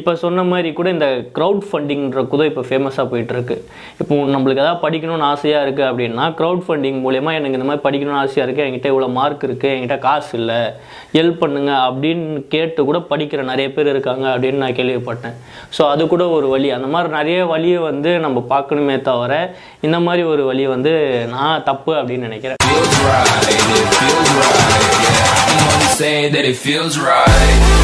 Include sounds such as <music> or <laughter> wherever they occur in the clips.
இப்போ சொன்ன மாதிரி கூட இந்த க்ரௌட் ஃபண்டிங்ன்ற கூட இப்போ ஃபேமஸாக போயிட்டுருக்கு. இப்போ நம்மளுக்கு எதாவது படிக்கணும்னு ஆசையாக இருக்குது அப்படின்னா க்ரௌட் ஃபண்டிங் மூலயமா எனக்கு இந்த மாதிரி படிக்கணும்னு ஆசையாக இருக்குது என்கிட்ட இவ்வளோ மார்க் இருக்குது என்கிட்ட காசு இல்லை ஹெல்ப் பண்ணுங்க அப்படின்னு கேட்டு கூட படிக்கிற நிறைய பேர் இருக்காங்க அப்படின்னு நான் கேள்விப்பட்டேன். ஸோ அது கூட ஒரு வழி. அந்த மாதிரி நிறைய வழியை வந்து நம்ம பார்க்கணுமே தவிர இந்த மாதிரி ஒரு வழி வந்து நான் தப்பு அப்படின்னு நினைக்கிறேன். Say that it feels right.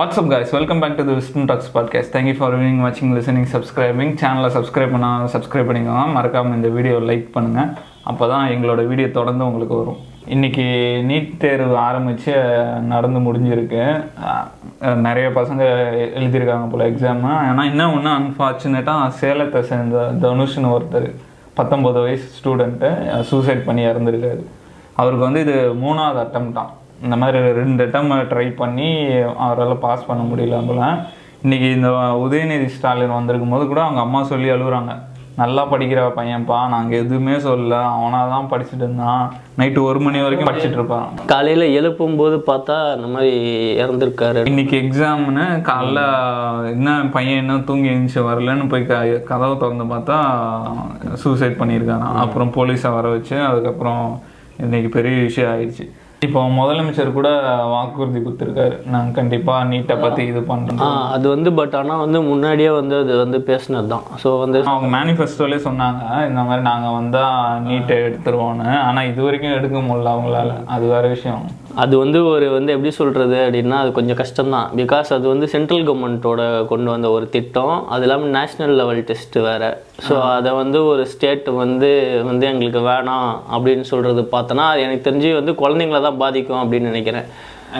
What's up up welcome back to the the talks podcast thank you for you வாட்சிங் லிசனிங் சப்ஸ்கிரைபிங் சேனலை சப்ஸ்கிரைப் பண்ணால் சப்ஸ்கிரைப் பண்ணிக்கோங்க. மறக்காமல் இந்த வீடியோ லைக் பண்ணுங்கள் அப்போ தான் எங்களோட வீடியோ தொடர்ந்து உங்களுக்கு வரும். இன்றைக்கி நீட் தேர்வு ஆரம்பித்து நடந்து முடிஞ்சிருக்கு. நிறைய பசங்க எழுதியிருக்காங்க போல் எக்ஸாமு ஆனால் என்ன ஒன்று அன்ஃபார்ச்சுனேட்டாக சேலத்தை சேர்ந்த தனுஷ்னு ஒருத்தர் பத்தொம்பது வயசு ஸ்டூடெண்ட்டு சூசைட் பண்ணி இறந்துருக்காரு. அவருக்கு வந்து இது மூணாவது அட்டம் தான் இந்த மாதிரி ரெண்டு அட்டம் ட்ரை பண்ணி அவரால் பாஸ் பண்ண முடியல போல. இன்னைக்கு இந்த உதயநிதி ஸ்டாலின் வந்திருக்கும் போது கூட அவங்க அம்மா சொல்லி அழுகுறாங்க நல்லா படிக்கிற பையன்ப்பா நாங்கள் எதுவுமே சொல்லல. அவனாக தான் படிச்சுட்டு இருந்தான். நைட்டு ஒரு மணி வரைக்கும் படிச்சுட்டு இருப்பான். காலையில் எழுப்பும் போது பார்த்தா இந்த மாதிரி இறந்துருக்காரு. இன்னைக்கு எக்ஸாம்னு காலைல என்ன பையன் என்ன தூங்கி எழுந்துச்சு வரலன்னு போய் க கதவை திறந்து பார்த்தா சூசைட் பண்ணியிருக்காங்க அப்புறம் போலீஸை வர வச்சு அதுக்கப்புறம் இன்னைக்கு பெரிய விஷயம் ஆயிடுச்சு. இப்போ முதலமைச்சர் கூட வாக்குறுதி கொடுத்துருக்காரு. நாங்கள் கண்டிப்பாக நீட்டை பற்றி இது பண்ணுறோம் ஆ அது வந்து பட் ஆனால் வந்து முன்னாடியே வந்து அது வந்து பேசினது தான் ஸோ வந்து அவங்க மேனிஃபெஸ்டோலே சொன்னாங்க இந்த மாதிரி நாங்கள் வந்தால் நீட்டை எடுத்துருவோன்னு. ஆனால் இது வரைக்கும் எடுக்க முடியல அவங்களால. அது வேற விஷயம். அது வந்து ஒரு வந்து எப்படி சொல்கிறது அப்படின்னா அது கொஞ்சம் கஷ்டம்தான். பிகாஸ் அது வந்து சென்ட்ரல் கவர்மெண்ட்டோட கொண்டு வந்த ஒரு திட்டம். அது இல்லாமல் நேஷ்னல் லெவல் டெஸ்ட் வேறு. ஸோ அதை வந்து ஒரு ஸ்டேட் வந்து வந்து எங்களுக்கு வேணாம் அப்படின்னு சொல்கிறது பார்த்தோன்னா அது எனக்கு தெரிஞ்சு வந்து குழந்தைங்கள தான் பாதிக்கும் அப்படின்னு நினைக்கிறேன்.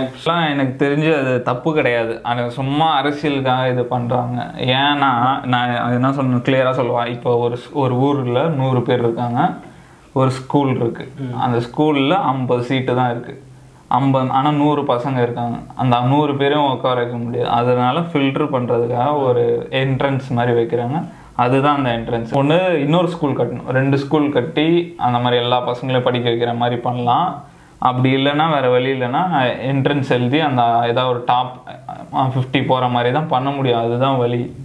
ஆக்சுவலாக எனக்கு தெரிஞ்சு அது தப்பு கிடையாது. அது சும்மா அரசியலுக்காக இது பண்ணுறாங்க ஏன்னா நான் என்ன சொல்லணும் கிளியராக சொல்லுவேன் இப்போ ஒரு ஒரு ஊரில் நூறு பேர் இருக்காங்க. ஒரு ஸ்கூல் இருக்குது அந்த ஸ்கூலில் ஐம்பது சீட்டு தான் இருக்குது ஐம்பது ஆனால் நூறு பசங்க இருக்காங்க. அந்த நூறு பேரும் உட்கார வைக்க முடியாது. அதனால ஃபில்டர் பண்ணுறதுக்காக ஒரு என்ட்ரன்ஸ் மாதிரி வைக்கிறாங்க. அதுதான் அந்த என்ட்ரன்ஸ் ஒன்று இன்னொரு ஸ்கூல் கட்டணும். ரெண்டு ஸ்கூல் கட்டி அந்த மாதிரி எல்லா பசங்களையும் படிக்க வைக்கிற மாதிரி பண்ணலாம். அப்படி இல்லைன்னா வேறு வழி இல்லைன்னா என்ட்ரன்ஸ் எழுதி அந்த ஏதாவது ஒரு டாப் ஃபிஃப்டி போகிற மாதிரி தான் பண்ண முடியும். அதுதான் வழி.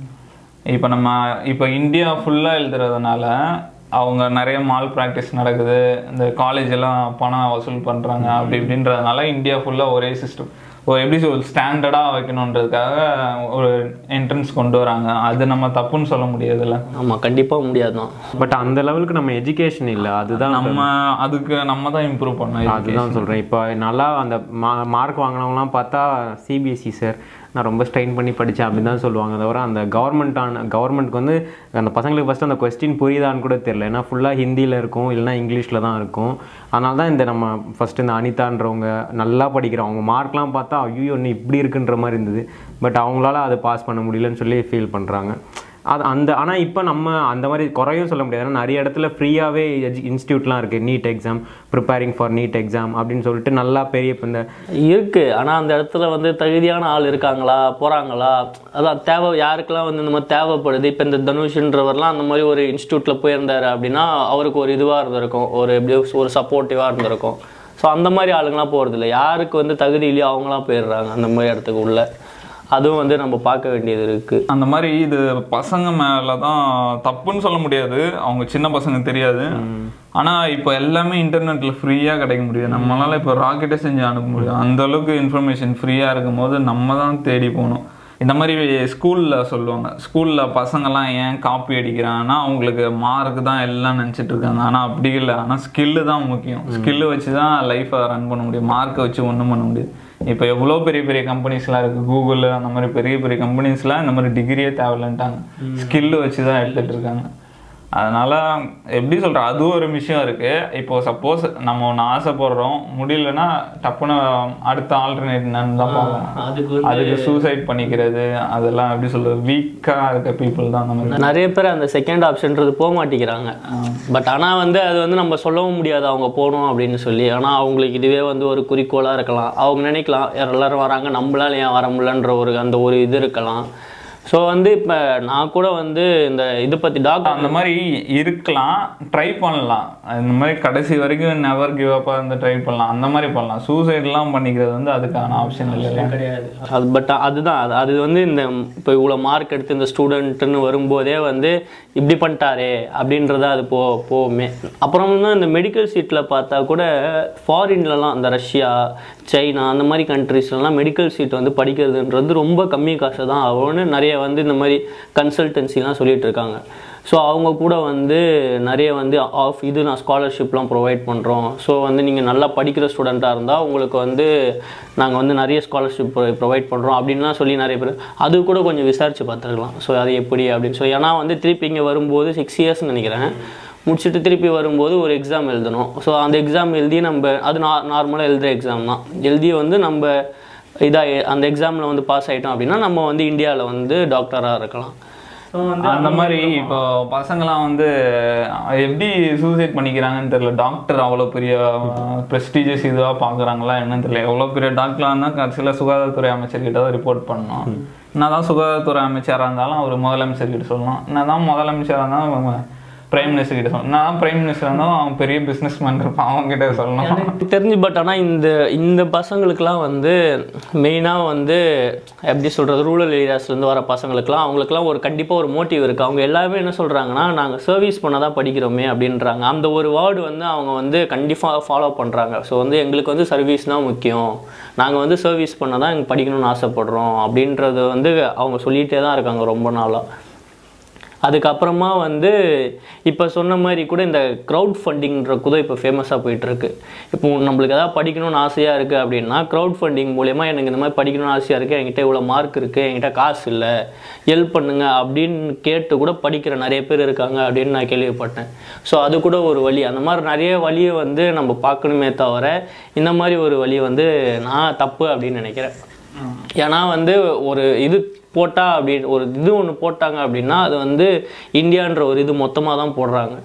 இப்போ நம்ம இப்போ இந்தியா ஃபுல்லாக எழுதுறதுனால அவங்க நிறைய மால் ப்ராக்டிஸ் நடக்குது. இந்த காலேஜ் எல்லாம் பணம் வசூல் பண்ணுறாங்க அப்படி இப்படின்றதுனால இந்தியா ஃபுல்லாக ஒரே சிஸ்டம் ஒரு எப்படி சொல் ஸ்டாண்டர்டாக வைக்கணுன்றதுக்காக ஒரு என்ட்ரன்ஸ் கொண்டு வராங்க. அது நம்ம தப்புன்னு சொல்ல முடியாதுல்ல. ஆமாம் கண்டிப்பாக முடியாது தான் பட் அந்த லெவலுக்கு நம்ம எஜுகேஷன் இல்லை. அதுதான் நம்ம அதுக்கு நம்ம தான் இம்ப்ரூவ் பண்ணோம் அதுதான் சொல்கிறேன் இப்போ நல்லா அந்த மா மார்க் வாங்கினவங்களாம் பார்த்தா சிபிஎஸ்சி சார் நான் ரொம்ப ஸ்ட்ரெயின் பண்ணி படித்தேன் அப்படின்னு தான் சொல்லுவாங்க. தவிர அந்த கவர்மெண்ட்டான கவர்மெண்ட்க்கு வந்து அந்த பசங்களுக்கு ஃபஸ்ட்டு அந்த கொஸ்டின் புரியுதான்னு கூட தெரியல. ஏன்னா ஃபுல்லாக ஹிந்தியில் இருக்கும் இல்லைன்னா இங்கிலீஷில் தான் இருக்கும். அதனால தான் இந்த நம்ம ஃபஸ்ட்டு இந்த அனிதான்றவங்க நல்லா படிக்கிறவங்க அவங்க மார்க்லாம் பார்த்தா ஐயோ ஒன்று இப்படி இருக்குன்ற மாதிரி இருந்தது. பட் அவங்களால அதை பாஸ் பண்ண முடியலன்னு சொல்லி ஃபீல் பண்ணுறாங்க அது அந்த ஆனால் இப்போ நம்ம அந்த மாதிரி குறையும் சொல்ல முடியாது. ஏன்னா நிறைய இடத்துல ஃப்ரீயாகவே எஜு இன்ஸ்டியூட்லாம் இருக்குது NEET exam preparing for NEET exam அப்படின்னு சொல்லிட்டு நல்லா பெரிய இப்போ இந்த இருக்குது ஆனால் அந்த இடத்துல வந்து தகுதியான ஆள் இருக்காங்களா? போகிறாங்களா அதான் தேவை யாருக்கெல்லாம் வந்து இந்த மாதிரி தேவைப்படுது? இப்போ இந்த தனுஷ்ன்றவர்லாம் அந்த மாதிரி ஒரு இன்ஸ்டியூட்டில் போயிருந்தார் அப்படின்னா அவருக்கு ஒரு இதுவாக இருந்திருக்கும். ஒரு எப்படி ஒரு சப்போர்ட்டிவாக இருந்திருக்கும். ஸோ அந்த மாதிரி ஆளுங்களாம் போகிறதில்ல யாருக்கு வந்து தகுதி இல்லையோ அவங்களாம் போயிடுறாங்க அந்த மாதிரி இடத்துக்கு உள்ள. அதுவும் வந்து நம்ம பார்க்க வேண்டியது இருக்குது அந்த மாதிரி இது பசங்க மேல தான் தப்புன்னு சொல்ல முடியாது. அவங்க சின்ன பசங்க தெரியாது. ஆனா இப்போ எல்லாமே இன்டர்நெட்ல ஃப்ரீயா கிடைக்க முடியும் நம்மளால இப்போ ராக்கெட்டே செஞ்சு அனுப்ப முடியும். அந்த அளவுக்கு இன்ஃபர்மேஷன் ஃப்ரீயா இருக்கும் போது நம்ம தான் தேடி போகணும். இந்த மாதிரி ஸ்கூல்ல சொல்லுவாங்க. ஸ்கூல்ல பசங்கெல்லாம் ஏன் காப்பி அடிக்கிறாங்கன்னா அவங்களுக்கு மார்க் தான் எல்லாம் நினச்சிட்டு இருக்காங்க. ஆனா அப்படி இல்லை. ஆனா ஸ்கில்லு தான் முக்கியம். ஸ்கில்லு வச்சு தான் லைஃப்பை ரன் பண்ண முடியும். மார்க்கை வச்சு ஒன்றும் பண்ண முடியாது. இப்போ எவ்வளோ பெரிய பெரிய கம்பெனிஸ்லாம் இருக்குது கூகுள் அந்த மாதிரி பெரிய பெரிய கம்பெனிஸ்லாம் இந்த மாதிரி டிகிரியே தேவையில்லைன்ட்டாங்க. ஸ்கில்லு வச்சு தான் எடுத்துகிட்டு இருக்காங்க. அதனால எப்படி சொல்ற அது ஒரு விஷயம் இருக்கு. இப்போ சப்போஸ் நம்ம ஒன்று ஆசைப்படுறோம் முடியலன்னா டப்புன்னு அடுத்த ஆல்டர்னேட் என்னன்னு தான் பார்க்கணும். அதுக்கு சூசைட் பண்ணிக்கிறது அதெல்லாம் எப்படி சொல்றது வீக்கா இருக்க பீப்புள் தான் அந்த மாதிரி நிறைய பேர் அந்த செகண்ட் ஆப்ஷன்றது போக மாட்டேங்கிறாங்க. பட் ஆனால் வந்து அது வந்து நம்ம சொல்லவும் முடியாது அவங்க போகணும் அப்படின்னு சொல்லி. ஆனால் அவங்களுக்கு இதுவே வந்து ஒரு குறிக்கோளாக இருக்கலாம். அவங்க நினைக்கலாம் எல்லாரும் வராங்க நம்மளால ஏன் வர முடியலன்ற ஒரு அந்த ஒரு இது இருக்கலாம். ஸோ வந்து இப்போ நான் கூட வந்து இந்த இதை பற்றி டாக்டர் அந்த மாதிரி இருக்கலாம். ட்ரை பண்ணலாம். இந்த மாதிரி கடைசி வரைக்கும் நெவர் கிவ் அப் வந்து ட்ரை பண்ணலாம். அந்த மாதிரி பண்ணலாம். சூசைட்லாம் பண்ணிக்கிறது வந்து அதுக்கான ஆப்ஷன் இல்லை கிடையாது. அது பட் அதுதான். அது அது வந்து இந்த இப்போ இவ்வளோ மார்க் எடுத்து இந்த ஸ்டூடெண்ட்டுன்னு வரும்போதே வந்து இப்படி பண்ணிட்டாரே அப்படின்றத அது போ போவுமே அப்புறம் வந்து இந்த மெடிக்கல் சீட்டில் பார்த்தா கூட ஃபாரின்லலாம் இந்த ரஷ்யா சைனா அந்த மாதிரி கண்ட்ரீஸ்லலாம் மெடிக்கல் சீட் வந்து படிக்கிறதுன்றது ரொம்ப கம்மி காசு தான். ஆகும்னு நிறைய நிறைய வந்து இந்த மாதிரி கன்சல்டன்சிலாம் சொல்லிட்டு இருக்காங்க ஸோ அவங்க கூட வந்து நிறைய வந்து ஆஃப் இது நான் ஸ்காலர்ஷிப்லாம் ப்ரொவைட் பண்ணுறோம் ஸோ வந்து நீங்கள் நல்லா படிக்கிற ஸ்டூடெண்ட்டாக இருந்தால் உங்களுக்கு வந்து நாங்கள் வந்து நிறைய ஸ்காலர்ஷிப் ப்ரொவைட் பண்ணுறோம் அப்படின்லாம் சொல்லி நிறைய பேர். அது கூட கொஞ்சம் விசாரித்து பார்த்துருக்கலாம். ஸோ அது எப்படி அப்படின்னு சொல்லி. ஏன்னா வந்து திருப்பி இங்கே வரும்போது சிக்ஸ் இயர்ஸ்னு நினைக்கிறேன். முடிச்சுட்டு திருப்பி வரும்போது ஒரு எக்ஸாம் எழுதணும். ஸோ அந்த எக்ஸாம் எழுதி நம்ம அது நா நார்மலாக எழுதுகிற எக்ஸாம் தான். எழுதி வந்து நம்ம இதாக அந்த எக்ஸாமில் வந்து பாஸ் ஆகிட்டோம் அப்படின்னா நம்ம வந்து இந்தியாவில் வந்து டாக்டராக இருக்கலாம். அந்த மாதிரி இப்போ பசங்களாம் வந்து எப்படி சூசைட் பண்ணிக்கிறாங்கன்னு தெரியல. டாக்டர் அவ்வளோ பெரிய ப்ரெஸ்டீஜியஸ் இதுவாக பார்க்குறாங்களா என்னன்னு தெரியல. எவ்வளோ பெரிய டாக்டராக இருந்தால் கடைசியில் சுகாதாரத்துறை அமைச்சர்கிட்ட தான் ரிப்போர்ட் பண்ணணும். நான் தான் சுகாதாரத்துறை அமைச்சராக இருந்தாலும் அவர் முதலமைச்சர்கிட்ட சொல்லணும். நான் தான் முதலமைச்சராக இருந்தாலும் பிரைம் மினிஸ்டர் கிட்ட சொல்லணும் நான் பிரைம் மினிஸ்டர் அவன் பெரிய பிஸ்னஸ் மேன் இருப்பான் அவங்க கிட்ட சொல்லணும். தெரிஞ்சு பட் ஆனால் இந்த இந்த பசங்களுக்குலாம் வந்து மெயினாக வந்து எப்படி சொல்கிறது ரூரல் ஏரியாஸ்லேருந்து வர பசங்களுக்குலாம் அவங்களுக்குலாம் ஒரு கண்டிப்பாக ஒரு மோட்டிவ் இருக்குது அவங்க எல்லாருமே என்ன சொல்கிறாங்கன்னா நாங்கள் சர்வீஸ் பண்ண தான் படிக்கிறோமே அப்படின்றாங்க. அந்த ஒரு வேர்டு வந்து அவங்க வந்து கண்டிப்பாக ஃபாலோ பண்ணுறாங்க ஸோ வந்து எங்களுக்கு வந்து சர்வீஸ் தான் முக்கியம். நாங்கள் வந்து சர்வீஸ் பண்ண தான் எங்கள் படிக்கணும்னு ஆசைப்படுறோம் அப்படின்றது வந்து அவங்க சொல்லிகிட்டே தான் இருக்காங்க ரொம்ப நாளாக அதுக்கப்புறமா வந்து இப்போ சொன்ன மாதிரி கூட இந்த க்ரௌட் ஃபண்டிங்ன்ற கூட இப்போ ஃபேமஸாக போயிட்டுருக்கு. இப்போ நம்மளுக்கு எதாவது படிக்கணும்னு ஆசையாக இருக்குது அப்படின்னா க்ரௌட் ஃபண்டிங் மூலயமா எனக்கு இந்த மாதிரி படிக்கணும்னு ஆசையாக இருக்குது என்கிட்ட இவ்வளோ மார்க் இருக்குது என்கிட்ட காசு இல்லை ஹெல்ப் பண்ணுங்க அப்படின்னு கேட்டு கூட படிக்கிற நிறைய பேர் இருக்காங்க அப்படின்னு நான் கேள்விப்பட்டேன். ஸோ அது கூட ஒரு வழி. அந்த மாதிரி நிறைய வழியை வந்து நம்ம பார்க்கணுமே தவிர இந்த மாதிரி ஒரு வழி வந்து நான் தப்பு அப்படின்னு நினைக்கிறேன். ஏன்னா வந்து ஒரு இது போட்டால் அப்படி ஒரு இது ஒன்று போட்டாங்க அப்படின்னா அது வந்து இந்தியான்ற ஒரு இது மொத்தமாக தான் போடுறாங்க.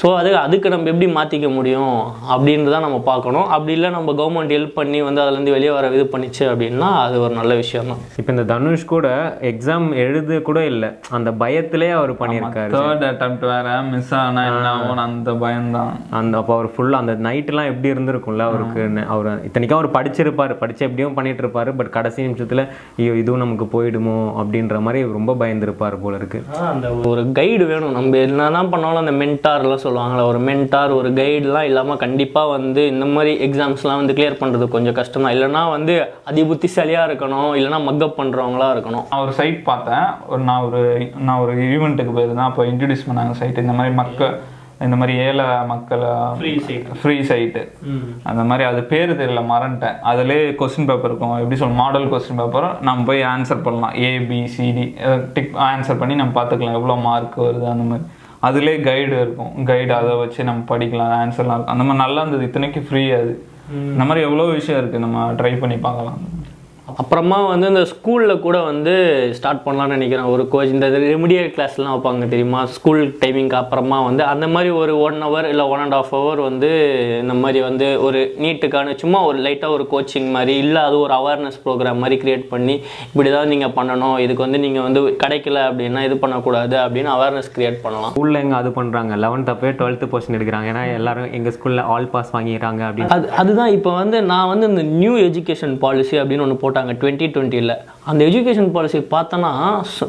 ஸோ அது அதுக்கு நம்ம எப்படி மாற்றிக்க முடியும் அப்படின்னு தான் நம்ம பார்க்கணும். அப்படி இல்லை நம்ம கவர்மெண்ட் ஹெல்ப் பண்ணி வந்து அதுலேருந்து வெளியே வர இது பண்ணிச்சு அப்படின்னா அது ஒரு நல்ல விஷயம் தான் இப்போ இந்த தனுஷ் கூட எக்ஸாம் எழுத கூட இல்லை. அந்த பயத்திலே அவர் பண்ணியிருக்காரு. தேர்ட் அட்டம்ப்ட் வேற மிஸ் ஆனா என்ன ஆகும் அந்த பயம்தான். அந்த அப்போ அவர் ஃபுல்லாக அந்த நைட்லாம் எப்படி இருந்திருக்கும்ல அவருக்கு அவர் இத்தனைக்கும் அவர் படிச்சிருப்பார். படிச்சு எப்படியும் பண்ணிட்டு இருப்பாரு பட் கடைசி நிமிஷத்தில் ஐயோ இதுவும் நமக்கு போயிடுமோ? அப்படின்ற மாதிரி ரொம்ப பயந்துருப்பார் போல இருக்கு. அந்த ஒரு கைடு வேணும். நம்ம என்னதான் பண்ணாலும் அந்த மென்டார்லாம் சொல்லுவாங்களே ஒரு மென்டார் ஒரு கைடுலாம் இல்லாமல் கண்டிப்பாக வந்து இந்த மாதிரி எக்ஸாம்ஸ்லாம் வந்து கிளியர் பண்ணுறது கொஞ்சம் கஷ்டம் தான். இல்லைனா வந்து அதிபுத்திசாலியாக இருக்கணும் இல்லைனா மக்கப் பண்ணுறவங்களா இருக்கணும். நான் ஒரு சைட் பார்த்தேன். ஒரு நான் ஒரு நான் ஒரு ஈவெண்ட்டுக்கு போயிருந்தேன் அப்போ இன்ட்ரடியூஸ் பண்ணாங்க சைட் இந்த மாதிரி மக்கள் இந்த மாதிரி ஏழை மக்களை ஃப்ரீ சைட்டு அந்த மாதிரி அது பேர் தெரியல மறந்துட்டேன். அதுலேயே கொஸ்டின் பேப்பர் இருக்கும். எப்படி சொல்ல மாடல் கொஸ்டின் பேப்பர் நம்ம போய் ஆன்சர் பண்ணலாம். ஏபிசிடி டிக் ஆன்சர் பண்ணி நம்ம பார்த்துக்கலாம். எவ்வளோ மார்க் வருது அந்த மாதிரி. அதுலேயே கைடு இருக்கும். கைடு அதை வச்சு நம்ம படிக்கலாம் ஆன்சர்லாம் இருக்கும். அந்த மாதிரி நல்லா இருந்தது. இத்தனைக்கு ஃப்ரீ அது. இந்த மாதிரி எவ்வளோ விஷயம் இருக்குது நம்ம ட்ரை பண்ணி பார்க்கலாம். அப்புறமா வந்து இந்த ஸ்கூலில் கூட வந்து ஸ்டார்ட் பண்ணலாம்னு நினைக்கிறேன். ஒரு கோச் இந்த ரெமிடியல் கிளாஸ்லாம் வைப்பாங்க தெரியுமா? ஸ்கூல் டைமிங்க்கு அப்புறமா வந்து அந்த மாதிரி ஒரு ஒன் ஹவர் இல்லை ஒன் அண்ட் ஆஃப் ஹவர் வந்து இந்த மாதிரி வந்து ஒரு நீட்டுக்கான சும்மா ஒரு லைட்டாக ஒரு கோச்சிங் மாதிரி இல்லை அது ஒரு அவேர்னஸ் ப்ரோக்ராம் மாதிரி கிரியேட் பண்ணி இப்படி தான் நீங்கள் பண்ணணும். இதுக்கு வந்து நீங்கள் வந்து கிடைக்கல அப்படின்னா இது பண்ணக்கூடாது அப்படின்னு அவேர்னஸ் கிரியேட் பண்ணலாம். ஸ்கூலில் எங்கே அது பண்ணுறாங்க லெவன்த் அப்பவே டுவெல்த்து பொசிஷன் எடுக்கிறாங்க. ஏன்னா எல்லாரும் எங்கள் ஸ்கூலில் ஆல் பாஸ் வாங்கிடுறாங்க அப்படின்னு அது அதுதான். இப்போ வந்து நான் வந்து இந்த நியூ எஜுகேஷன் பாலிசி அப்படின்னு ஒன்று போட்டாங்க டுவெண்ட்டி டுவெண்ட்டியில் அந்த எஜுகேஷன் பாலிசி பார்த்தோன்னா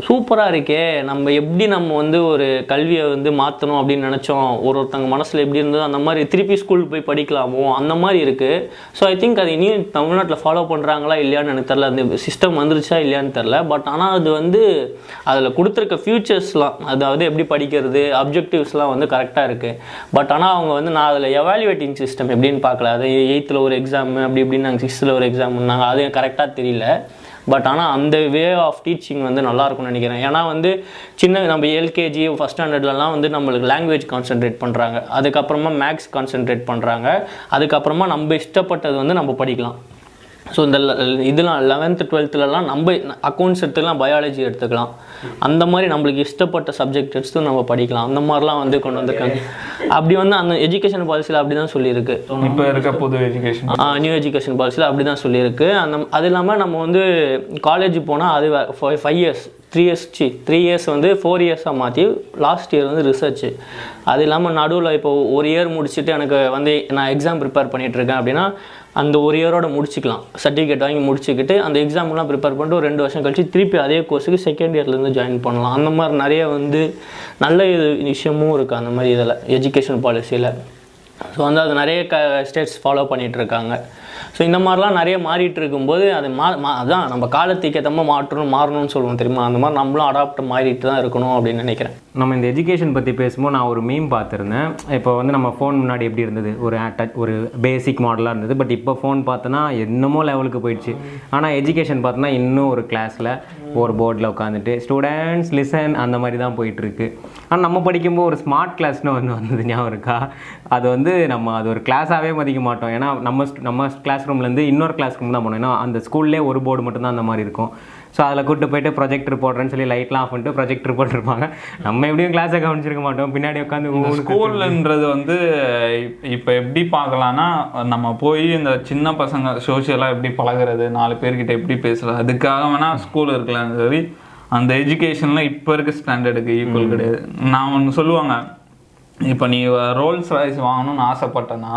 சூப்பராக இருக்கே. நம்ம எப்படி நம்ம வந்து ஒரு கல்வியை வந்து மாற்றணும் அப்படின்னு நினச்சோம். ஒரு ஒருத்தங்க மனசில் எப்படி இருந்ததோ அந்த மாதிரி திருப்பி ஸ்கூல் போய் படிக்கலாமோ அந்த மாதிரி இருக்குது ஸோ ஐ திங்க் அது இனியும் தமிழ்நாட்டில் ஃபாலோ பண்ணுறாங்களா இல்லையான்னு எனக்கு தெரில அந்த சிஸ்டம் வந்துருச்சா இல்லையான்னு தெரில பட் ஆனால் அது வந்து அதில் கொடுத்துருக்க ஃபியூச்சர்ஸ்லாம் அதாவது எப்படி படிக்கிறது அப்ஜெக்டிவ்ஸ்லாம் வந்து கரெக்டாக இருக்குது பட் ஆனால் அவங்க வந்து நான் அதில் எவாலுவேட்டிங் சிஸ்டம் எப்படின்னு பார்க்கல. அது எயித்தில் ஒரு எக்ஸாம் அப்படி இப்படின்னு நாங்கள் சிக்ஸ்த்தில் ஒரு எக்ஸாம்னாங்க அது கரெக்டாக தெரியல. பட் ஆனால் அந்த வே ஆஃப் டீச்சிங் வந்து நல்லா இருக்கும்னு நினைக்கிறேன். ஏன்னா வந்து சின்ன நம்ம எல்கேஜி ஃபஸ்ட் ஸ்டாண்டர்ட்லலாம் வந்து நம்மளுக்கு லாங்குவேஜ் கான்சென்ட்ரேட் பண்ணுறாங்க அதுக்கப்புறமா மேக்ஸ் கான்சென்ட்ரேட் பண்ணுறாங்க அதுக்கப்புறமா நம்ம இஷ்டப்பட்டது வந்து நம்ம படிக்கலாம். ஸோ இந்த இதெல்லாம் லெவன்த்து டுவெல்த்துலலாம் நம்ம அக்கௌண்ட்ஸ் எடுத்துக்கலாம் பயாலஜி எடுத்துக்கலாம். அந்த மாதிரி நம்மளுக்கு இஷ்டப்பட்ட சப்ஜெக்ட் எடுத்து நம்ம படிக்கலாம். அந்த மாதிரிலாம் வந்து கொண்டு வந்திருக்காங்க. அப்படி வந்து அந்த எஜுகேஷன் பாலிசியில் அப்படி தான் சொல்லியிருக்கு. இப்போ இருக்க புது எஜுகேஷன் நியூ எஜுகேஷன் பாலிசியில் அப்படி தான் சொல்லியிருக்கு. அந்த அது இல்லாமல் நம்ம வந்து காலேஜ் போனால் அது ஃபைவ் இயர்ஸ் த்ரீ இயர்ஸ் சி த்ரீ இயர்ஸ் வந்து ஃபோர் இயர்ஸாக மாற்றி லாஸ்ட் இயர் வந்து ரிசர்ச் அது இல்லாமல் நடுவில் இப்போ ஒரு இயர் முடிச்சுட்டு எனக்கு வந்து நான் எக்ஸாம் ப்ரிப்பேர் இருக்கேன் அப்படின்னா அந்த ஒரு இயரோட முடிச்சுக்கலாம். சர்டிஃபிகேட் வாங்கி முடிச்சுக்கிட்டு அந்த எக்ஸாம்லாம் ப்ரிப்பேர் பண்ணிட்டு ஒரு ரெண்டு வருஷம் கழிச்சு திருப்பி அதே கோர்ஸுக்கு செகண்ட் இயர்லேருந்து ஜாயின் பண்ணலாம். அந்த மாதிரி நிறைய வந்து நல்ல இது விஷயமும் இருக்குது அந்த மாதிரி இதில் எஜுகேஷன் பாலிசியில் ஸோ வந்து அது நிறைய க ஸ்டேட்ஸ் ஃபாலோ பண்ணிகிட்ருக்காங்க இருக்காங்க. ஸோ இந்த மாதிரிலாம் நிறைய மாறிட்டு இருக்கும்போது அது மா மா அதான் நம்ம காலத்துக்கு ஏற்ற மாதிரி மாற்றணும் மாறணும்னு சொல்லுவோம் தெரியுமா? அந்த மாதிரி நம்மளும் அடாப்ட் மாறிட்டு தான் இருக்கணும் அப்படின்னு நினைக்கிறேன். நம்ம இந்த எஜுகேஷன் பற்றி பேசும்போது நான் ஒரு மீம் பார்த்துருந்தேன். இப்போ வந்து நம்ம ஃபோன் முன்னாடி எப்படி இருந்தது? ஒரு டச் ஒரு பேசிக் மாடலாக இருந்தது. பட் இப்போ ஃபோன் பார்த்தோன்னா என்னமோ லெவலுக்கு போயிடுச்சு. ஆனால் எஜுகேஷன் பார்த்தோன்னா இன்னும் ஒரு கிளாஸில் ஒரு போர்டில் உட்காந்துட்டு ஸ்டூடெண்ட்ஸ் லிசன் அந்த மாதிரி தான் போயிட்டுருக்கு. ஆனால் நம்ம படிக்கும்போது ஒரு ஸ்மார்ட் கிளாஸ்னு ஒன்று வந்தது ஞாபகம் இருக்கா? அது வந்து நம்ம அது ஒரு கிளாஸாகவே மதிக்க மாட்டோம். ஏன்னா நம்ம நம்ம கிளாஸ் ரூம்லேருந்து இன்னொரு கிளாஸ் ரூம் தான் போனோம். ஏன்னா அந்த ஸ்கூல்லே ஒரு போர்டு மட்டும்தான் அந்த மாதிரி இருக்கும். ஸோ அதில் கூட்டு போயிட்டு ப்ரொஜெக்டர் போடுறேன்னு சொல்லி லைட்லாம் ஆஃப் பண்ணிட்டு ப்ரொஜெக்டர் போட்டிருப்பாங்க. நம்ம எப்படியும் கிளாஸை கவனிச்சிருக்க மாட்டோம். பின்னாடி உட்காந்து ஸ்கூல்ன்றது வந்து இப்- இப்போ எப்படி பார்க்கலாம்னா நம்ம போய் இந்த சின்ன பசங்க சோஷியலாக எப்படி பழகுறது நாலு பேர்கிட்ட எப்படி பேசலாம் அதுக்காக வேணா ஸ்கூல் இருக்கலாம் சரி அந்த எஜுகேஷன்ல இப்போ இருக்க ஸ்டாண்டர்டுக்கு ஈக்குவல் கிடையாது. நான் ஒன்று சொல்லுவாங்க இப்போ நீ ரோல்ஸ் ராய்ஸ் வாங்கணும்னு ஆசைப்பட்டேன்னா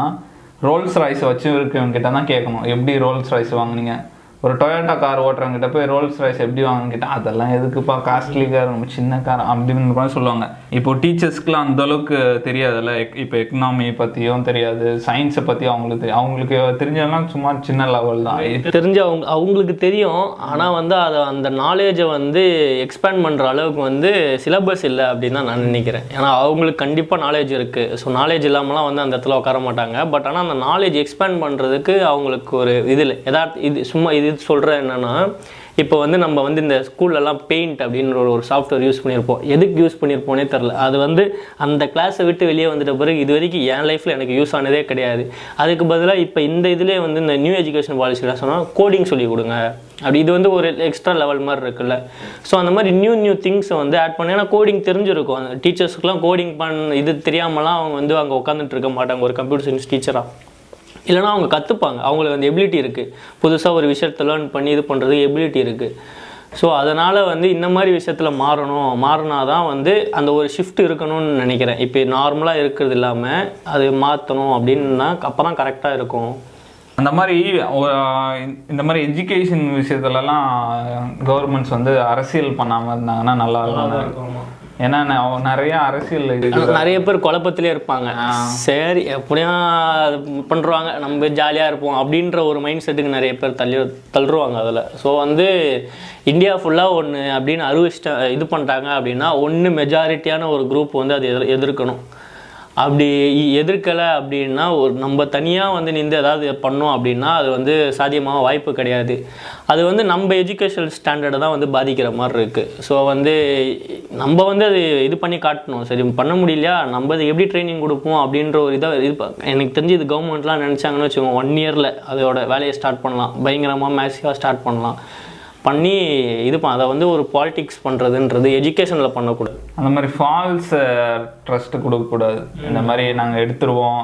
ரோல்ஸ் ராய்ஸ் வச்சு இருக்கவங்க கிட்ட தான் கேட்கணும். எப்படி ரோல்ஸ் ராய்ஸ் வாங்குனீங்க? ஒரு டொயோட்டா கார் ஓட்டுறவங்கிட்ட போய் ரோல்ஸ் ரைஸ் எப்படி வாங்கிட்டா அதெல்லாம் எதுக்குப்பா? காஸ்ட்லி கார் ரொம்ப சின்ன கார் அப்படின்னு கூட சொல்லுவாங்க. இப்போ டீச்சர்ஸ்க்குலாம் அந்த அளவுக்கு தெரியாதுல்ல? எக்- இப்போ எக்கனாமி பற்றியும் தெரியாது சயின்ஸை பற்றி அவங்களுக்கு தெரியும் அவங்களுக்கு தெரிஞ்சதெல்லாம் சும்மா சின்ன லெவல் தான். தெரிஞ்ச அவங்க அவங்களுக்கு தெரியும். ஆனால் வந்து அதை அந்த நாலேஜை வந்து எக்ஸ்பேண்ட் பண்ணுற அளவுக்கு வந்து சிலபஸ் இல்லை அப்படின்னு தான் நான் நினைக்கிறேன். ஏன்னா அவங்களுக்கு கண்டிப்பாக நாலேஜ் இருக்குது ஸோ நாலேஜ் இல்லாமலாம் வந்து அந்த இடத்துல உட்கார மாட்டாங்க. பட் ஆனால் அந்த நாலேஜ் எக்ஸ்பேண்ட் பண்ணுறதுக்கு அவங்களுக்கு ஒரு இதில் எதா எதார்த்த இது சும்மா இது சொல்கிறேன் என்னென்னா இப்போ வந்து நம்ம வந்து இந்த ஸ்கூல்லலாம் பெயிண்ட் அப்படின்ற ஒரு சாஃப்ட்வேர் யூஸ் பண்ணியிருப்போம். எதுக்கு யூஸ் பண்ணியிருப்போனே தெரில அது வந்து அந்த கிளாஸை விட்டு வெளியே வந்துட்ட பிறகு இது வரைக்கும் என் லைஃப்பில் எனக்கு யூஸ் ஆனதே கிடையாது. அதுக்கு பதிலாக இப்போ இந்த இதுலேயே வந்து இந்த நியூ எஜுகேஷன் பாலிசியில் சொன்னால் கோடிங் சொல்லிக் கொடுங்க. அப்படி இது வந்து ஒரு எக்ஸ்ட்ரா லெவல் மாதிரி இருக்குல்ல. ஸோ அந்த மாதிரி நியூ நியூ திங்ஸை வந்து ஆட் பண்ணேன் ஏன்னா கோடிங் தெரிஞ்சிருக்கும். அந்த டீச்சர்ஸ்க்குலாம் கோடிங் பண்ண இது தெரியாமலாம் அவங்க வந்து அங்கே உட்காந்துட்டு இருக்க மாட்டாங்க. ஒரு கம்ப்யூட்டர் சயின்ஸ் டீச்சராக இல்லைனா அவங்க கற்றுப்பாங்க அவங்களுக்கு அந்த எபிலிட்டி இருக்குது புதுசாக ஒரு விஷயத்தை லேர்ன் பண்ணி இது பண்ணுறதுக்கு எபிலிட்டி இருக்குது ஸோ அதனால் வந்து இந்த மாதிரி விஷயத்தில் மாறணும். மாறினா தான் வந்து அந்த ஒரு ஷிஃப்ட் இருக்கணும்னு நினைக்கிறேன். இப்போ நார்மலாக இருக்கிறது இல்லாமல் அது மாற்றணும் அப்படின்னா அப்போ தான் கரெக்டாக இருக்கும். அந்த மாதிரி இந்த மாதிரி எஜுகேஷன் விஷயத்துலலாம் கவர்மெண்ட்ஸ் வந்து அரசியல் பண்ணாமல் இருந்தாங்கன்னா நல்லா இருக்கும். ஏன்னா நிறைய அரசியல் நிறைய பேர் குழப்பத்திலே இருப்பாங்க. சரி எப்படியும் அது பண்ணுறாங்க நம்ம ஜாலியாக இருப்போம் அப்படின்ற ஒரு மைண்ட் செட்டுக்கு நிறைய பேர் தள்ளி தள்ளுருவாங்க அதில். ஸோ வந்து இந்தியா ஃபுல்லாக ஒன்று அப்படின்னு அறிவிச்சிட்ட இது பண்ணிட்டாங்க அப்படின்னா ஒன்று மெஜாரிட்டியான ஒரு குரூப் வந்து அது எதிர் எதிர்க்கணும். அப்படி எதிர்க்கலை அப்படின்னா ஒரு நம்ம தனியாக வந்து நின்று ஏதாவது பண்ணோம் அப்படின்னா அது வந்து சாத்தியமாக வாய்ப்பு கிடையாது. அது வந்து நம்ம எஜுகேஷனல் ஸ்டாண்டர்டை தான் வந்து பாதிக்கிற மாதிரி இருக்குது ஸோ வந்து நம்ம வந்து அது இது பண்ணி காட்டணும். சரி பண்ண முடியலையா? நம்ம அது எப்படி ட்ரைனிங் கொடுப்போம் அப்படின்ற ஒரு இதை இது எனக்கு தெரிஞ்சு இது கவர்மெண்ட்லாம் நினச்சாங்கன்னு வச்சுக்கோங்க ஒன் இயரில் அதோட வேலையை ஸ்டார்ட் பண்ணலாம். பயங்கரமாக மேசிவாக ஸ்டார்ட் பண்ணலாம். பண்ணி இது அதை வந்து ஒரு பாலிடிக்ஸ் பண்ணுறதுன்றது எஜுகேஷனில் பண்ணக்கூடாது. அந்த மாதிரி ஃபால்ஸ் ட்ரஸ்ட் கொடுக்கக்கூடாது இந்த மாதிரி நாங்கள் எடுத்துருவோம்.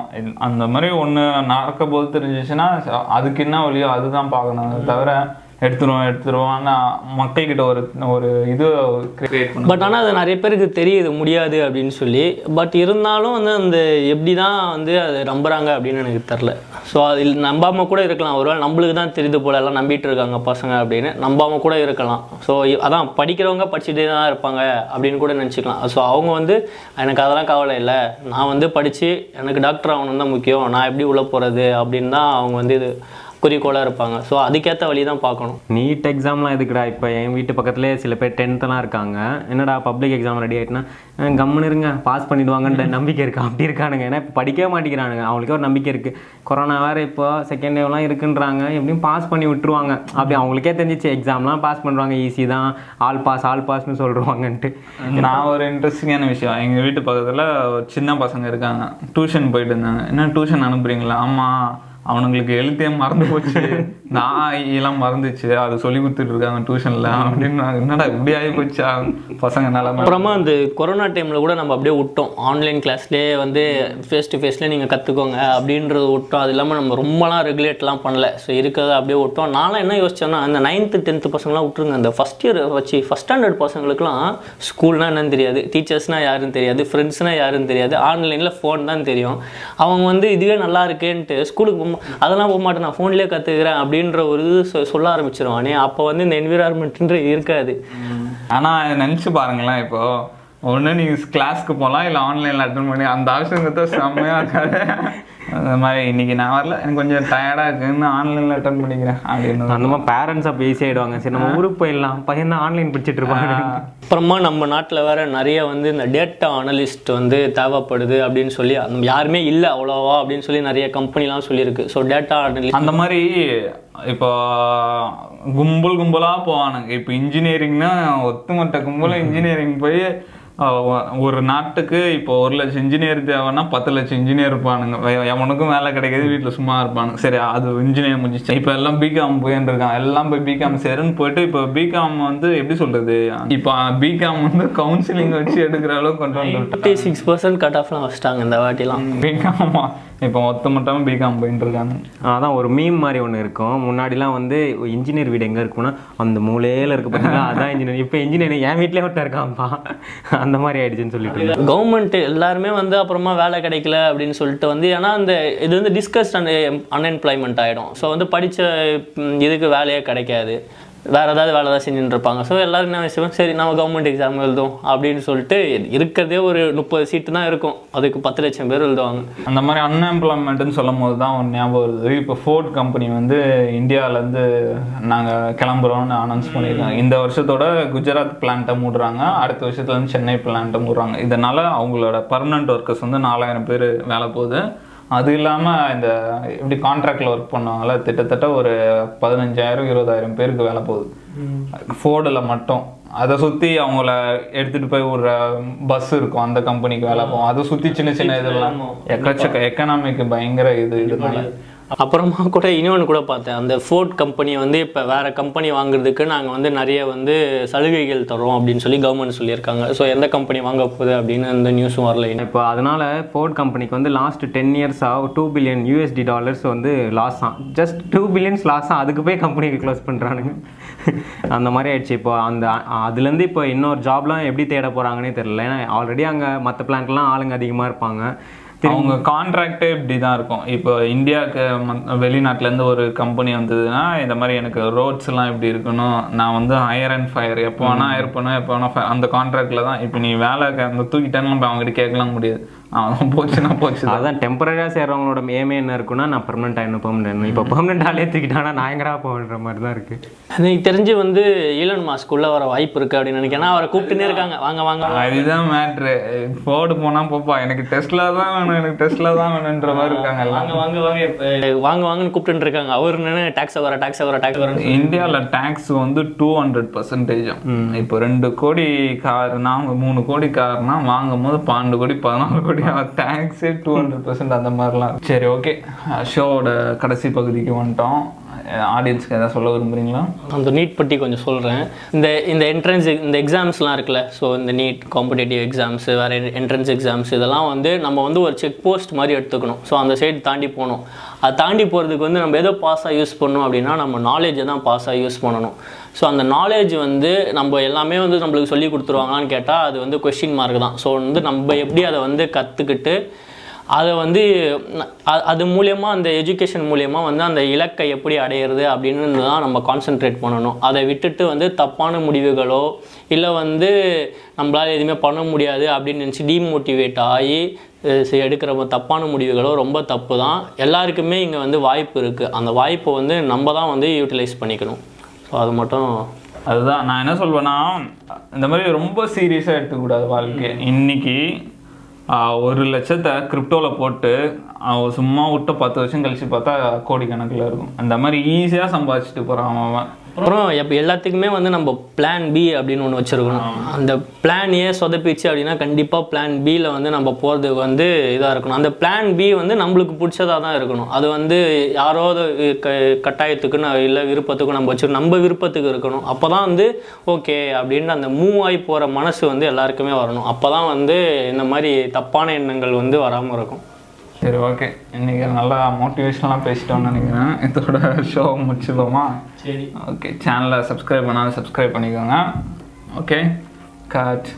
அந்த மாதிரி ஒன்று நடக்க போது தெரிஞ்சிச்சுன்னா அதுக்கு என்ன வழியோ அதுதான் பார்க்கணும். தவிர எடுத்துருவோம் எடுத்துருவாங்க மக்கள்கிட்ட ஒரு ஒரு இது கிரியேட் பண்ண பட் ஆனால் அது நிறைய பேருக்கு தெரியுது முடியாது அப்படின்னு சொல்லி. பட் இருந்தாலும் வந்து அந்த எப்படி தான் வந்து அதை நம்புறாங்க அப்படின்னு எனக்கு தெரில ஸோ அதில் நம்பாமல் கூட இருக்கலாம். ஒருவேளை நம்மளுக்கு தான் தெரியுது போல எல்லாம் நம்பிட்டு இருக்காங்க பசங்க அப்படின்னு. நம்பாமல் கூட இருக்கலாம். ஸோ அதான் படிக்கிறவங்க படிச்சுட்டே தான் இருப்பாங்க அப்படின்னு கூட நினச்சிக்கலாம். ஸோ அவங்க வந்து எனக்கு அதெல்லாம் கவலை இல்லை. நான் வந்து படித்து எனக்கு டாக்டர் ஆகணும் தான் முக்கியம். நான் எப்படி உள்ளே போகிறது அப்படின்னு தான் அவங்க வந்து இது குறிக்கோளாக இருப்பாங்க. ஸோ அதுக்கேற்ற வழி தான் பார்க்கணும் நீட் எக்ஸாம்லாம் எதுக்குடா? இப்போ என் வீட்டு பக்கத்துலேயே சில பேர் டென்த்தெல்லாம் இருக்காங்க. என்னடா பப்ளிக் எக்ஸாம் ரெடி ஆகிட்டுனா கம்முன்னு இருங்க பாஸ் பண்ணிடுவாங்கன்ற <laughs> நம்பிக்கை இருக்குது அப்படி இருக்கானுங்க. ஏன்னா இப்போ படிக்கவே மாட்டேங்கிறானுங்க. அவங்களுக்கே ஒரு நம்பிக்கை இருக்குது கொரோனா வேறு இப்போ செகண்ட் வேவ்லாம் இருக்குன்றாங்க. எப்படியும் பாஸ் பண்ணி விட்டுருவாங்க. அப்படி அவங்களுக்கே தெரிஞ்சிச்சு எக்ஸாம்லாம் பாஸ் பண்ணுறாங்க ஈஸி தான். ஆல் பாஸ் ஆல் பாஸ்னு சொல்லிடுவாங்கன்ட்டு நான் ஒரு இன்ட்ரெஸ்டிங்கான விஷயம். எங்கள் வீட்டு பக்கத்தில் சின்ன பசங்க இருக்காங்க. டியூஷன் போயிட்டு இருந்தாங்க. என்ன டியூஷன் அனுப்புறீங்களா? ஆமாம் அவனுங்களுக்கு எழுத்தே மறந்து போச்சு. நான் எல்லாம் மறந்துச்சு. அது சொல்லி கொடுத்துட்டு இருக்காங்க டியூஷன்ல அப்படின்னு என்னடா இப்படி ஆகி போச்சா? பசங்க நிலமை அப்புறமா அந்த கொரோனா டைமில் கூட நம்ம அப்படியே விட்டோம். ஆன்லைன் கிளாஸ்லேயே வந்து ஃபேஸ் டு ஃபேஸ்லேயே நீங்கள் கற்றுக்கோங்க அப்படின்றது விட்டோம். அது இல்லாமல் நம்ம ரொம்பலாம் ரெகுலேட்லாம் பண்ணல. ஸோ இருக்கிறத அப்படியே விட்டோம். நான்லாம் என்ன யோசிச்சேன்னா அந்த நைன்த்து டென்த்து பசங்களாம் விட்டுருங்க. அந்த ஃபஸ்ட் இயர் வச்சு ஃபஸ்ட் ஸ்டாண்டர்ட் பசங்களுக்குலாம் ஸ்கூல்னால் என்னன்னு தெரியாது. டீச்சர்ஸ்னால் யாருன்னு தெரியாது. ஃப்ரெண்ட்ஸ்னால் யாருன்னு தெரியாது. ஆன்லைனில் ஃபோன் தான் தெரியும். அவங்க வந்து இதுவே நல்லா இருக்கேன்ட்டு ஸ்கூலுக்கு போக அதெல்லாம் போக மாட்டேன். நான் ஃபோன்லேயே கற்றுக்கிறேன் அப்படின்ற ஒரு இது சொ- சொல்ல ஆரம்பிச்சிருவானே. அப்போ வந்து இந்த என்விரான்மெண்ட்ன்ற இருக்காது. ஆனா நினைச்சு பாருங்களேன் இப்போ. ஒண்ணு நீங்க கிளாஸ்க்கு போகலாம் இல்லை ஆன்லைன்ல அட்டன் பண்ணி அந்த ஆப்ஷன் தான் செம்மையா இருக்காது. அந்த மாதிரி இன்னைக்கு நான் வரல. எனக்கு கொஞ்சம் டயர்டா இருக்குன்னு ஆன்லைன்ல அட்டன் பண்ணிக்கிறேன். அப்படின்னு அந்த மாதிரி பேரண்ட்ஸ் அப்போ ஈஸி ஆயிடுவாங்க. சரி நம்ம ஊருக்கு போயிடலாம். பையன் தான் ஆன்லைன் படிச்சுட்டு இருப்பாங்க அப்புறமா நம்ம நாட்டில் வேற நிறைய வந்து இந்த டேட்டா அனலிஸ்ட் வந்து தேவைப்படுது அப்படின்னு சொல்லி அந்த யாருமே இல்லை அவ்வளோவா அப்படின்னு சொல்லி நிறைய கம்பெனிலாம் சொல்லியிருக்கு. ஸோ டேட்டா அனலிஸ்ட் அந்த மாதிரி இப்போ கும்பல் கும்பலா போவானுங்க. இப்போ இன்ஜினியரிங்னா ஒத்துமொட்ட கும்பல இன்ஜினியரிங் போய் ஒரு நாட்டுக்கு இப்போ ஒரு லட்சம் இன்ஜினியர் தேவைன்னா பத்து லட்சம் இன்ஜினியர் இருப்பானுங்க. எவனுக்கும் வேலை கிடைக்காது வீட்டில் சும்மா இருப்பானுங்க சரி அது இன்ஜினியர் முடிஞ்சிச்சு. இப்போ எல்லாம் பிகாம் போயின்னு இருக்கான் எல்லாம் போய் பிகாம் சேருன்னு போயிட்டு இப்போ பிகாம் வந்து எப்படி சொல்றது? இப்போ பிகாம் வந்து கவுன்சிலிங் வச்சு எடுக்கிற அளவுக்கு கொண்டு வந்து சிக்ஸ் பர்சன்ட் கட் ஆஃப்லாம் வச்சிட்டாங்க இந்த வாட்டிலாம். பிகாம் இப்போ மொத்த மொத்தமாக பிகாம் போயிட்டு இருக்காங்க அதான் ஒரு மீம் மாதிரி ஒன்று இருக்கும். முன்னாடிலாம் வந்து இன்ஜினியர் வீடு எங்கே இருக்கும்னா அந்த மூலையில இருக்கு பார்த்தீங்களா அதான் இன்ஜினியர் இப்போ இன்ஜினியர் என் வீட்லயே ஒருத்தர் இருக்கான்ப்பா. அந்த மாதிரி ஆயிடுச்சுன்னு சொல்லிட்டு. கவர்மெண்ட் எல்லாருமே வந்து அப்புறமா வேலை கிடைக்கல அப்படின்னு சொல்லிட்டு வந்து ஏன்னா அந்த இது வந்து டிஸ்கஸ் அண்ட் அன்எம்ப்ளாய்மெண்ட் ஆகிடும் ஸோ வந்து படித்த இதுக்கு வேலையே கிடைக்காது. வேற ஏதாவது வேலை தான் செஞ்சுட்டு இருப்பாங்க ஸோ எல்லாரும் என்ன விஷயம் சரி நம்ம கவர்மெண்ட் எக்ஸாம் எழுதும் அப்படின்னு சொல்லிட்டு இருக்கிறதே ஒரு முப்பது சீட்டு தான் இருக்கும். அதுக்கு பத்து லட்சம் பேர் எழுதுவாங்க. அந்த மாதிரி அன்எம்ப்ளாய்மெண்ட்னு சொல்லும் போது தான் ஒன்று ஞாபகம் வருது. இப்போ ஃபோர்ட் கம்பெனி வந்து இந்தியாவிலேருந்து நாங்கள் கிளம்புறோம்னு அனௌன்ஸ் பண்ணியிருக்காங்க. இந்த வருஷத்தோட குஜராத் பிளான்ட்டை மூடுறாங்க. அடுத்த வருஷத்துலேருந்து சென்னை பிளான்ட்டை மூடுறாங்க. இதனால அவங்களோட பர்மனெண்ட் ஒர்க்கர்ஸ் வந்து நாலாயிரம் பேர் வேலை போகுது. அது இல்லாமல் இந்த இப்படி கான்ட்ராக்டில் ஒர்க் பண்ணுவாங்கல்ல கிட்டத்தட்ட ஒரு பதினஞ்சாயிரம் இருபதாயிரம் பேருக்கு வேலை போகுது. ஃபோர்டில் மட்டும். அதை சுற்றி அவங்கள எடுத்துகிட்டு போய் ஒரு பஸ் இருக்கும். அந்த கம்பெனிக்கு வேலை போகும். அதை சுற்றி சின்ன சின்ன இதெல்லாம். எக்கச்சக்க எக்கனாமிக் பயங்கர இது இதனால. அப்புறமா கூட இன்னொன்று கூட பார்த்தேன். அந்த ஃபோர்ட் கம்பெனியை வந்து இப்போ வேறு கம்பெனி வாங்குறதுக்கு நாங்கள் வந்து நிறைய வந்து சலுகைகள் தரோம் அப்படின்னு சொல்லி கவர்மெண்ட் சொல்லியிருக்காங்க. ஸோ எந்த கம்பெனி வாங்க போகுது அப்படின்னு அந்த நியூஸும் வரல இப்போ அதனால் ஃபோர்ட் கம்பெனிக்கு வந்து லாஸ்ட் டென் இயர்ஸாக டூ பில்லியன் யூஎஸ்டி டாலர்ஸ் வந்து லாஸ் தான் ஜஸ்ட் டூ பில்லியன்ஸ் லாஸ் தான் அதுக்கு போய் கம்பெனிக்கு க்ளோஸ் பண்ணுறானுங்க அந்த மாதிரி ஆயிடுச்சு. இப்போ அந்த அதுலேருந்து இப்போ இன்னொரு ஜாப்லாம் எப்படி தேட போகிறாங்கன்னே தெரியல. ஏன்னா ஆல்ரெடி அங்கே மற்ற பிளான்ட்லாம் ஆளுங்க அதிகமாக இருப்பாங்க. அவங்க கான்ட்ராக்டே இப்படி தான் இருக்கும். இப்போ இந்தியாவுக்கு மத்- வெளிநாட்டுல இருந்து ஒரு கம்பெனி வந்ததுன்னா இந்த மாதிரி எனக்கு ரோட்ஸ் எல்லாம் இப்படி இருக்கணும். நான் வந்து ஹையர் அண்ட் ஃபயர் எப்போ வேணா ஹையர் பண்ணுவேன் எப்போ வேணா fire- அந்த கான்ட்ராக்ட்ல தான். இப்போ நீ வேலை அந்த தூக்கிட்டேன்னு நம்ம அவங்ககிட்ட கேட்கலாம் முடியாது. அவன் போச்சுன்னா போச்சு தான். அதான் டெம்பரரியாக சேர்றவங்களோட ஏமே என்ன இருக்குன்னா நான் பெர்மனெண்ட் ஆகணும் பெர்மனெண்ட் இப்போ பெர்மனெண்ட் ஆளே தூக்கிட்டானா நான் எங்கடா போகன்ற மாதிரி தான் இருக்குது எனக்கு தெரிஞ்சு வந்து ஈலன் மாஸ்க் உள்ள வர வாய்ப்பு இருக்கு அப்படின்னு நினைக்கிறேன். அவரை கூப்பிட்டுனே இருக்காங்க. வாங்க வாங்க அதுதான் மேட்ரு ஃபோர்டு போனா போப்பா. எனக்கு டெஸ்ட்ல தான் வேணும். எனக்கு டெஸ்ட்ல தான் வேணுன்ற மாதிரி இருக்காங்க வாங்க வாங்க வாங்க. இப்ப வாங்க வாங்கன்னு கூப்பிட்டு இருக்காங்க. அவர் என்ன டாக்ஸ் வர டாக்ஸ் வர டாக்ஸ் வர. இந்தியாவில் டேக்ஸ் வந்து டூ ஹண்ட்ரட் பர்சன்டேஜ் இப்போ ரெண்டு கோடி கார்னா மூணு கோடி கார்னா வாங்கும் போது பன்னெண்டு கோடி பதினாலு கோடி டேக்ஸே டூ ஹண்ட்ரட் பர்சன்ட் அந்த மாதிரிலாம். சரி ஓகே ஷோவோட கடைசி பகுதிக்கு வந்துட்டோம். ஆடியன்ஸ்க்கு எதாவது சொல்ல விரும்புகிறீங்களா அந்த நீட் பற்றி கொஞ்சம் சொல்கிறேன் இந்த இந்த என்ட்ரன்ஸ் இந்த எக்ஸாம்ஸ்லாம் இருக்குல்ல ஸோ இந்த நீட் காம்படேட்டிவ் எக்ஸாம்ஸ் வேறு என்ட்ரன்ஸ் எக்ஸாம்ஸ் இதெல்லாம் வந்து நம்ம வந்து ஒரு செக் போஸ்ட் மாதிரி எடுத்துக்கணும். ஸோ அந்த சைடு தாண்டி போகணும். அதை தாண்டி போகிறதுக்கு வந்து நம்ம எதோ பாஸாக யூஸ் பண்ணணும் அப்படின்னா நம்ம நாலேஜை தான் பாஸாக யூஸ் பண்ணணும். ஸோ அந்த நாலேஜ் வந்து நம்ம எல்லாமே வந்து நம்மளுக்கு சொல்லி கொடுத்துருவாங்களான்னு கேட்டால் அது வந்து கொஷின் மார்க் தான். ஸோ வந்து நம்ம எப்படி அதை வந்து கற்றுக்கிட்டு அதை வந்து அது மூலியமாக அந்த எஜுகேஷன் மூலியமாக வந்து அந்த இலக்கை எப்படி அடையிறது அப்படின்னு தான் நம்ம கான்சென்ட்ரேட் பண்ணணும். அதை விட்டுட்டு வந்து தப்பான முடிவுகளோ இல்லை வந்து நம்மளால் எதுவுமே பண்ண முடியாது அப்படின்னு நினச்சி டீமோட்டிவேட் ஆகி எடுக்கிற தப்பான முடிவுகளோ ரொம்ப தப்பு தான் எல்லாருக்குமே இங்கே வந்து வாய்ப்பு இருக்குது அந்த வாய்ப்பை வந்து நம்ம தான் வந்து யூட்டிலைஸ் பண்ணிக்கணும். ஸோ அது மட்டும் அதுதான். நான் என்ன சொல்வேன்னா இந்த மாதிரி ரொம்ப சீரியஸாக எடுத்துக்கூடாது வாழ்க்கை இன்னைக்கு ஆஹ், ஒரு லட்சத்தை கிரிப்டோவில் போட்டு அவன் சும்மா விட்ட பத்து வருஷம் கழிச்சு பார்த்தா கோடிக்கணக்கில் இருக்கும். அந்த மாதிரி ஈஸியாக சம்பாதிச்சுட்டு போகிறான் அவன் அப்புறம் எப்போ எல்லாத்துக்குமே வந்து நம்ம பிளான் பி அப்படின்னு ஒன்று வச்சுருக்கணும். அந்த பிளான் ஏ சொதப்பிச்சு அப்படின்னா கண்டிப்பாக பிளான் பியில் வந்து நம்ம போகிறது வந்து இதாக இருக்கணும். அந்த பிளான் பி வந்து நம்மளுக்கு பிடிச்சதாக தான் இருக்கணும். அது வந்து யாரோட க கட்டாயத்துக்கு நான் இல்லை விருப்பத்துக்கும் நம்ம வச்சு நம்ம விருப்பத்துக்கு இருக்கணும். அப்போ தான் வந்து ஓகே அப்படின்ட்டு அந்த மூவ் ஆகி போகிற மனசு வந்து எல்லாருக்குமே வரணும். அப்போ தான் வந்து இந்த மாதிரி தப்பான எண்ணங்கள் வந்து வராமல் இருக்கும். சரி ஓகே இன்னைக்கு நல்லா மோட்டிவேஷனலாக பேசிட்டோம்னு நினைக்கிறேன். இதோட ஷோ முடிச்சிடுவோமா? சரி. ஓகே சேனலை சப்ஸ்கிரைப் பண்ணாலும் சப்ஸ்கிரைப் பண்ணிக்கோங்க. Okay cut